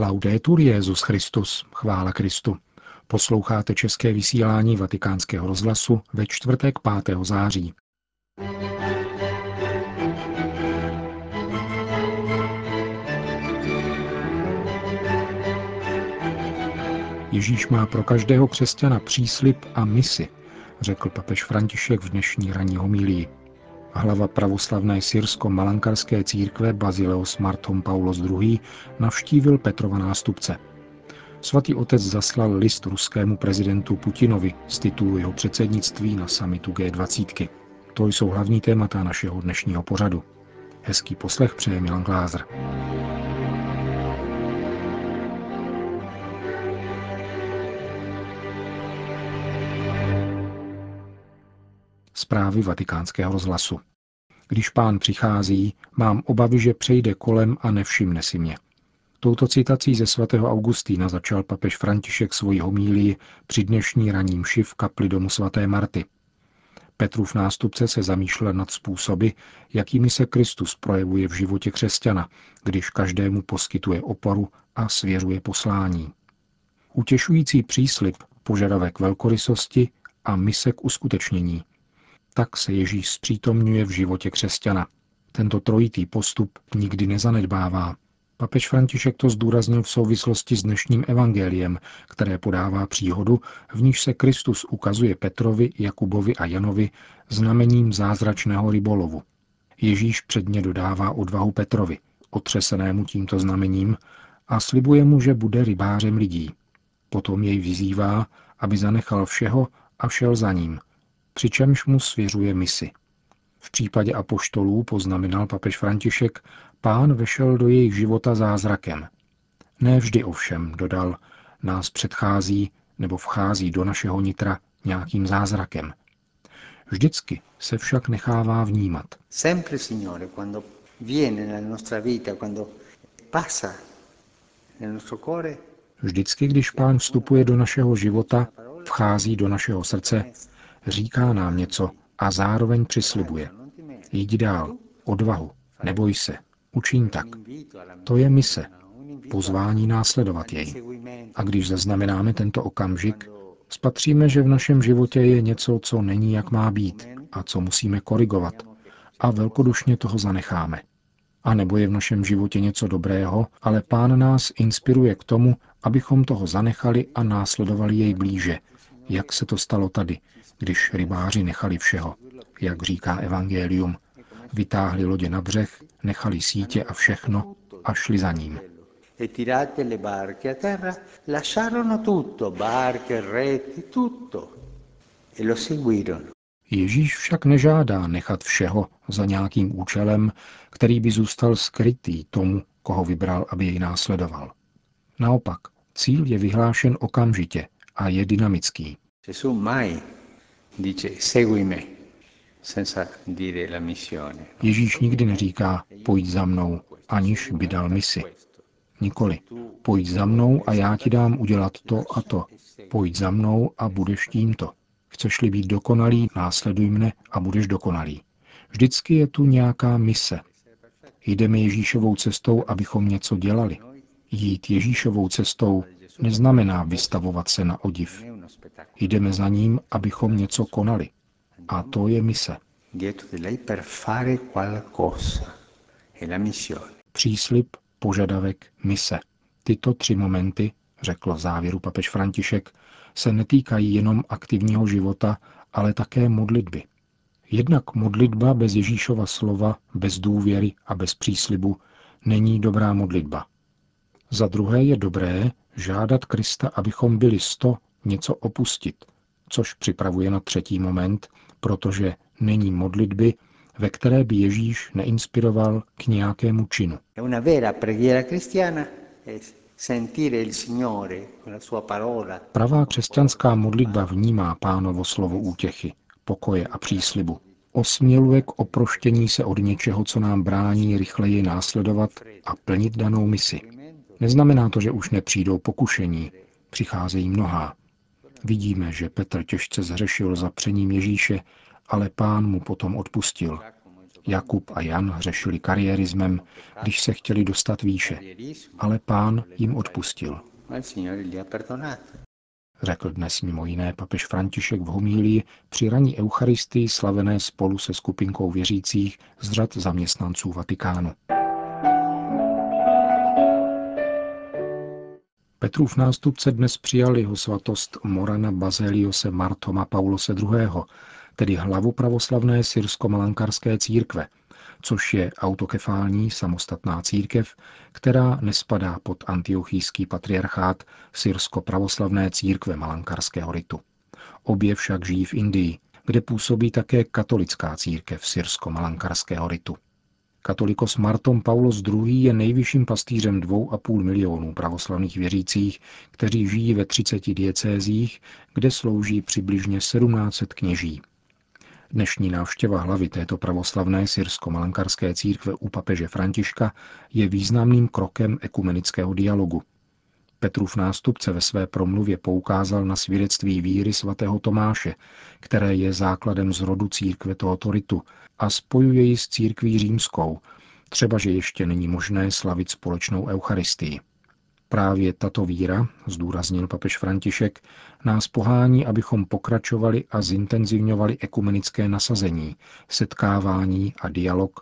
Laudetur Jezus Christus, chvála Kristu. Posloucháte české vysílání Vatikánského rozhlasu ve čtvrtek 5. září. Ježíš má pro každého křesťana příslip a misi, řekl papež František v dnešní ranní homílii. Hlava pravoslavné syrsko-malankarské církve Bazileos Marthom Paulos II. navštívil Petrova nástupce. Svatý otec zaslal list ruskému prezidentu Putinovi z titulu jeho předsednictví na samitu G20. To jsou hlavní témata našeho dnešního pořadu. Hezký poslech přeje Milan Glázer. Zprávy vatikánského rozhlasu. Když pán přichází, mám obavy, že přejde kolem a nevšimne si mě. Touto citací ze svatého Augustína začal papež František svoji homílii při dnešní raním šiv v kapli domu svaté Marty. Petrův nástupce se zamýšlel nad způsoby, jakými se Kristus projevuje v životě křesťana, když každému poskytuje oporu a svěřuje poslání. Utěšující příslip, požadavek velkorysosti a mise k uskutečnění – tak se Ježíš zpřítomňuje v životě křesťana. Tento trojitý postup nikdy nezanedbává. Papež František to zdůraznil v souvislosti s dnešním evangeliem, které podává příhodu, v níž se Kristus ukazuje Petrovi, Jakubovi a Janovi znamením zázračného rybolovu. Ježíš předně dodává odvahu Petrovi, otřesenému tímto znamením, a slibuje mu, že bude rybářem lidí. Potom jej vyzývá, aby zanechal všeho a šel za ním – přičemž mu svěřuje misi. V případě apoštolů, poznamenal papež František, pán vešel do jejich života zázrakem. Ne vždy ovšem, dodal, nás předchází nebo vchází do našeho nitra nějakým zázrakem. Vždycky se však nechává vnímat. Sempre, Signore, quando viene nella nostra vita, quando passa nel nostro cuore, Vždycky, když pán vstupuje do našeho života, vchází do našeho srdce, říká nám něco a zároveň přislibuje. Jdi dál, odvahu, neboj se, učiň tak. To je mise, pozvání následovat jej. A když zaznamenáme tento okamžik, spatříme, že v našem životě je něco, co není, jak má být a co musíme korigovat a velkodušně toho zanecháme. A nebo je v našem životě něco dobrého, ale pán nás inspiruje k tomu, abychom toho zanechali a následovali jej blíže, jak se to stalo tady, když rybáři nechali všeho, jak říká Evangelium, vytáhli lodě na břeh, nechali sítě a všechno a šli za ním. E e Ježíš však nežádá nechat všeho za nějakým účelem, který by zůstal skrytý tomu, koho vybral, aby jej následoval. Naopak, cíl je vyhlášen okamžitě a je dynamický. Ježíš nikdy neříká, pojď za mnou, aniž by dal misi. Nikoli. Pojď za mnou a já ti dám udělat to a to. Pojď za mnou a budeš tímto. Chceš-li být dokonalý, následuj mne a budeš dokonalý. Vždycky je tu nějaká mise. Jdeme Ježíšovou cestou, abychom něco dělali. Jít Ježíšovou cestou neznamená vystavovat se na odiv. Jdeme za ním, abychom něco konali. A to je mise. Příslip, požadavek, mise. Tyto tři momenty, řekl v závěru papež František, se netýkají jenom aktivního života, ale také modlitby. Jednak modlitba bez Ježíšova slova, bez důvěry a bez příslibu není dobrá modlitba. Za druhé je dobré žádat Krista, abychom byli sto něco opustit, což připravuje na třetí moment, protože není modlitby, ve které by Ježíš neinspiroval k nějakému činu. Pravá křesťanská modlitba vnímá pánovo slovo útěchy, pokoje a příslibu. Osměluje k oproštění se od něčeho, co nám brání rychleji následovat a plnit danou misi. Neznamená to, že už nepřijdou pokušení. Přicházejí mnohá. Vidíme, že Petr těžce zřešil zapřením Ježíše, ale pán mu potom odpustil. Jakub a Jan řešili kariérismem, když se chtěli dostat výše, ale pán jim odpustil. Řekl dnes mimo jiné papež František v homílii při raní Eucharistii slavené spolu se skupinkou věřících z řad zaměstnanců Vatikánu. Petrův nástupce dnes přijal jeho svatost Morana Bazeliose Martoma Paulose II., tedy hlavu pravoslavné syrsko-malankarské církve, což je autokefální samostatná církev, která nespadá pod antiochijský patriarchát syrsko-pravoslavné církve malankarského ritu. Obě však žijí v Indii, kde působí také katolická církev syrsko-malankarského ritu. Katolikos Marton Paulos II. je nejvyšším pastýřem 2,5 milionů pravoslavných věřících, kteří žijí ve 30 diecézích, kde slouží přibližně 1700 kněží. Dnešní návštěva hlavy této pravoslavné syrsko-malankarské církve u papeže Františka je významným krokem ekumenického dialogu. Petrův nástupce ve své promluvě poukázal na svědectví víry svatého Tomáše, které je základem zrodu církve tohoto ritu a spojuje ji s církví římskou, třeba že ještě není možné slavit společnou eucharistii. Právě tato víra, zdůraznil papež František, nás pohání, abychom pokračovali a zintenzivňovali ekumenické nasazení, setkávání a dialog,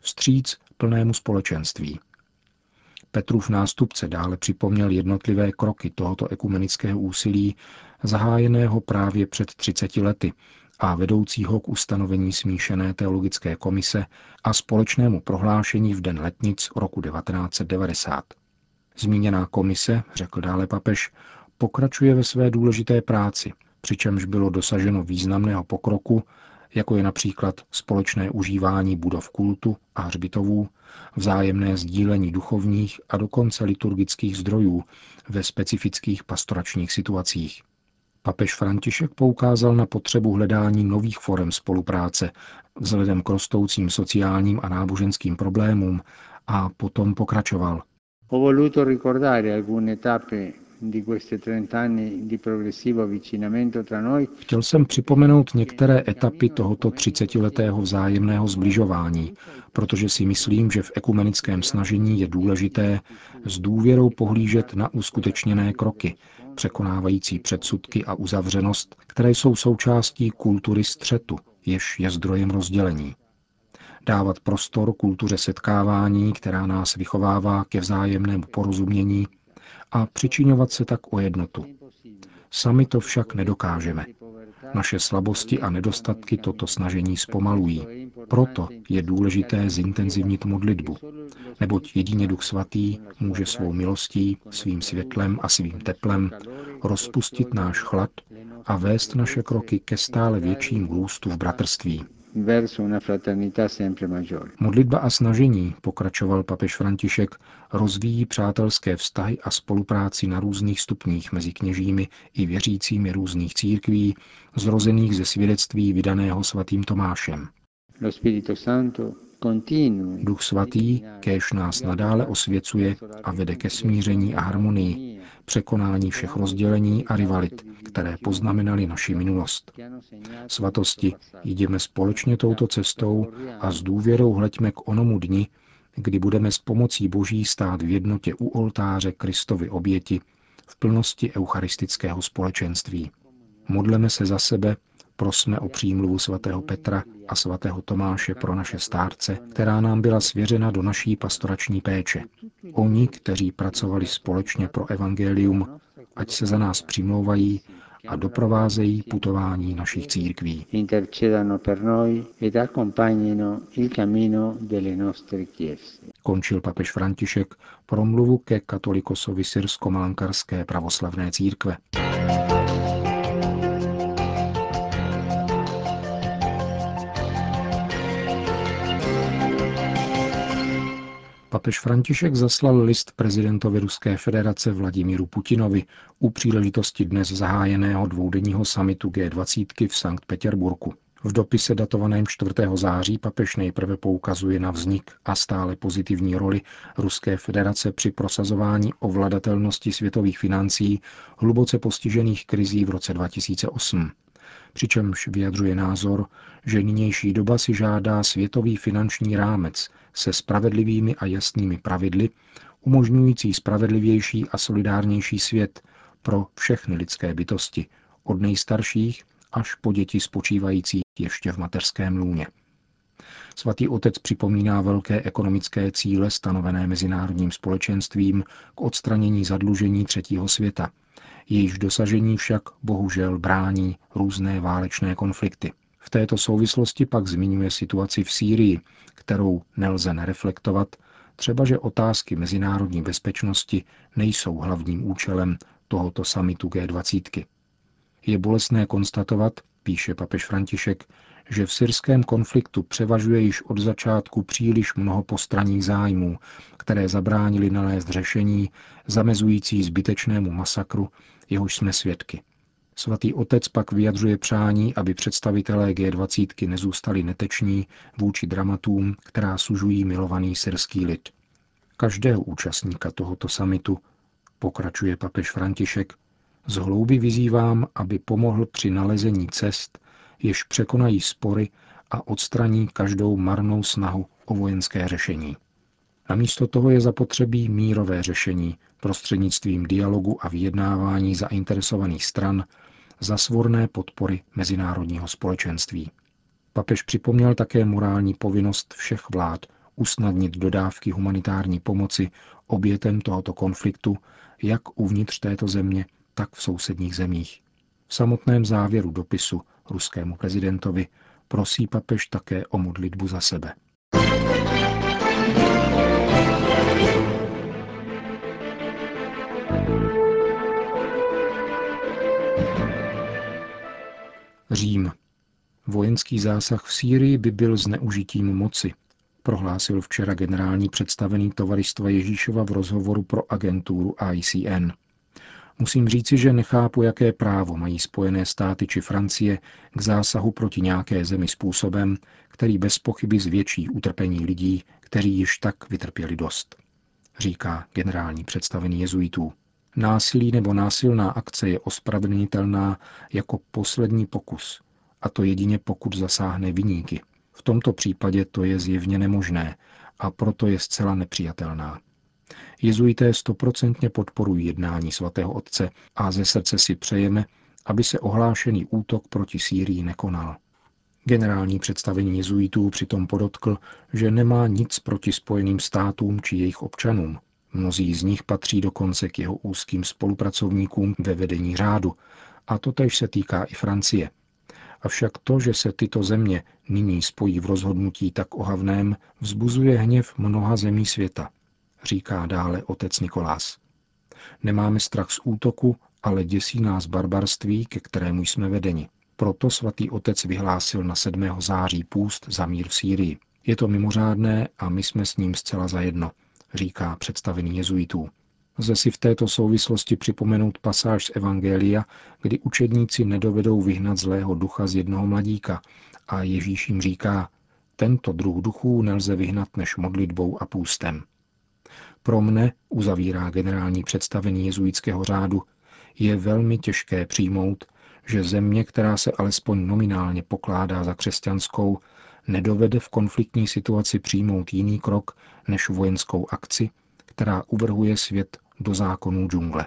vstříc plnému společenství. Petrův nástupce dále připomněl jednotlivé kroky tohoto ekumenického úsilí, zahájeného právě před 30 lety a vedoucího k ustanovení smíšené teologické komise a společnému prohlášení v den letnic roku 1990. Zmíněná komise, řekl dále papež, pokračuje ve své důležité práci, přičemž bylo dosaženo významného pokroku, jako je například společné užívání budov kultu a hřbitovů, vzájemné sdílení duchovních a dokonce liturgických zdrojů ve specifických pastoračních situacích. Papež František poukázal na potřebu hledání nových forem spolupráce vzhledem k rostoucím sociálním a náboženským problémům a potom pokračoval – Chtěl jsem připomenout některé etapy tohoto třicetiletého vzájemného zbližování, protože si myslím, že v ekumenickém snažení je důležité s důvěrou pohlížet na uskutečněné kroky, překonávající předsudky a uzavřenost, které jsou součástí kultury střetu, jež je zdrojem rozdělení. Dávat prostor kultuře setkávání, která nás vychovává ke vzájemnému porozumění a přičiňovat se tak o jednotu. Sami to však nedokážeme. Naše slabosti a nedostatky toto snažení zpomalují. Proto je důležité zintenzivnit modlitbu, neboť jedině Duch Svatý může svou milostí, svým světlem a svým teplem rozpustit náš chlad a vést naše kroky ke stále větším růstu v bratrství. Modlitba a snažení, pokračoval papež František, rozvíjí přátelské vztahy a spolupráci na různých stupních mezi kněžími i věřícími různých církví, zrozených ze svědectví vydaného svatým Tomášem. Duch svatý, kéž nás nadále osvěcuje a vede ke smíření a harmonii, překonání všech rozdělení a rivalit, které poznamenaly naši minulost. Svatosti, jdeme společně touto cestou a s důvěrou hleďme k onomu dni, kdy budeme s pomocí Boží stát v jednotě u oltáře Kristovy oběti v plnosti eucharistického společenství. Modleme se za sebe, prosme o přímluvu svatého Petra a svatého Tomáše pro naše stárce, která nám byla svěřena do naší pastorační péče. Oni, kteří pracovali společně pro evangelium, ať se za nás přimlouvají a doprovázejí putování našich církví. Končil papež František promluvu ke katolikosovi syrsko-malankarské pravoslavné církve. Papež František zaslal list prezidentovi Ruské federace Vladimíru Putinovi u příležitosti dnes zahájeného dvoudenního samitu G20 v Sankt Petěrburku. V dopise datovaném 4. září papež nejprve poukazuje na vznik a stále pozitivní roli Ruské federace při prosazování ovladatelnosti světových financí hluboce postižených krizí v roce 2008. přičemž vyjadřuje názor, že nynější doba si žádá světový finanční rámec se spravedlivými a jasnými pravidly, umožňující spravedlivější a solidárnější svět pro všechny lidské bytosti, od nejstarších až po děti spočívající ještě v mateřském lůně. Svatý otec připomíná velké ekonomické cíle stanovené mezinárodním společenstvím k odstranění zadlužení třetího světa. Jejíž dosažení však bohužel brání různé válečné konflikty. V této souvislosti pak zmiňuje situaci v Sýrii, kterou nelze nereflektovat, třeba že otázky mezinárodní bezpečnosti nejsou hlavním účelem tohoto samitu G20. Je bolestné konstatovat, píše papež František, že v syrském konfliktu převažuje již od začátku příliš mnoho postranních zájmů, které zabránili nalézt řešení zamezující zbytečnému masakru, jehož jsme svědky. Svatý otec pak vyjadřuje přání, aby představitelé G20 nezůstali neteční vůči dramatům, která sužují milovaný syrský lid. Každého účastníka tohoto samitu, pokračuje papež František, z hlouby vyzývám, aby pomohl při nalezení cest, jež překonají spory a odstraní každou marnou snahu o vojenské řešení. Namísto toho je zapotřebí mírové řešení prostřednictvím dialogu a vyjednávání zainteresovaných stran za svorné podpory mezinárodního společenství. Papež připomněl také morální povinnost všech vlád usnadnit dodávky humanitární pomoci obětem tohoto konfliktu jak uvnitř této země, tak v sousedních zemích. V samotném závěru dopisu ruskému prezidentovi prosí papež také o modlitbu za sebe. Řím. Vojenský zásah v Sýrii by byl zneužitím moci, prohlásil včera generální představený tovaristva Ježíšova v rozhovoru pro agenturu ICN. Musím říci, že nechápu, jaké právo mají Spojené státy či Francie k zásahu proti nějaké zemi způsobem, který bez pochyby zvětší utrpení lidí, kteří již tak vytrpěli dost. Říká generální představený jezuitů. Násilí nebo násilná akce je ospravedlnitelná jako poslední pokus, a to jedině pokud zasáhne viníky. V tomto případě to je zjevně nemožné a proto je zcela nepřijatelná. Jezuité stoprocentně podporují jednání svatého otce a ze srdce si přejeme, aby se ohlášený útok proti Sýrii nekonal. Generální představení jezuitů přitom podotkl, že nemá nic proti Spojeným státům či jejich občanům. Mnozí z nich patří dokonce k jeho úzkým spolupracovníkům ve vedení řádu, a to tež se týká i Francie. Avšak to, že se tyto země nyní spojí v rozhodnutí tak ohavném, vzbuzuje hněv mnoha zemí světa – říká dále otec Nikolás. Nemáme strach z útoku, ale děsí nás barbarství, ke kterému jsme vedeni. Proto svatý otec vyhlásil na 7. září půst za mír v Sýrii. Je to mimořádné a my jsme s ním zcela zajedno, říká představený jezuitů. Lze si v této souvislosti připomenout pasáž z Evangelia, kdy učedníci nedovedou vyhnat zlého ducha z jednoho mladíka a Ježíš jim říká, tento druh duchů nelze vyhnat než modlitbou a půstem. Pro mne, uzavírá generální představený jezuitského řádu, je velmi těžké přijmout, že země, která se alespoň nominálně pokládá za křesťanskou, nedovede v konfliktní situaci přijmout jiný krok než vojenskou akci, která uvrhuje svět do zákonů džungle.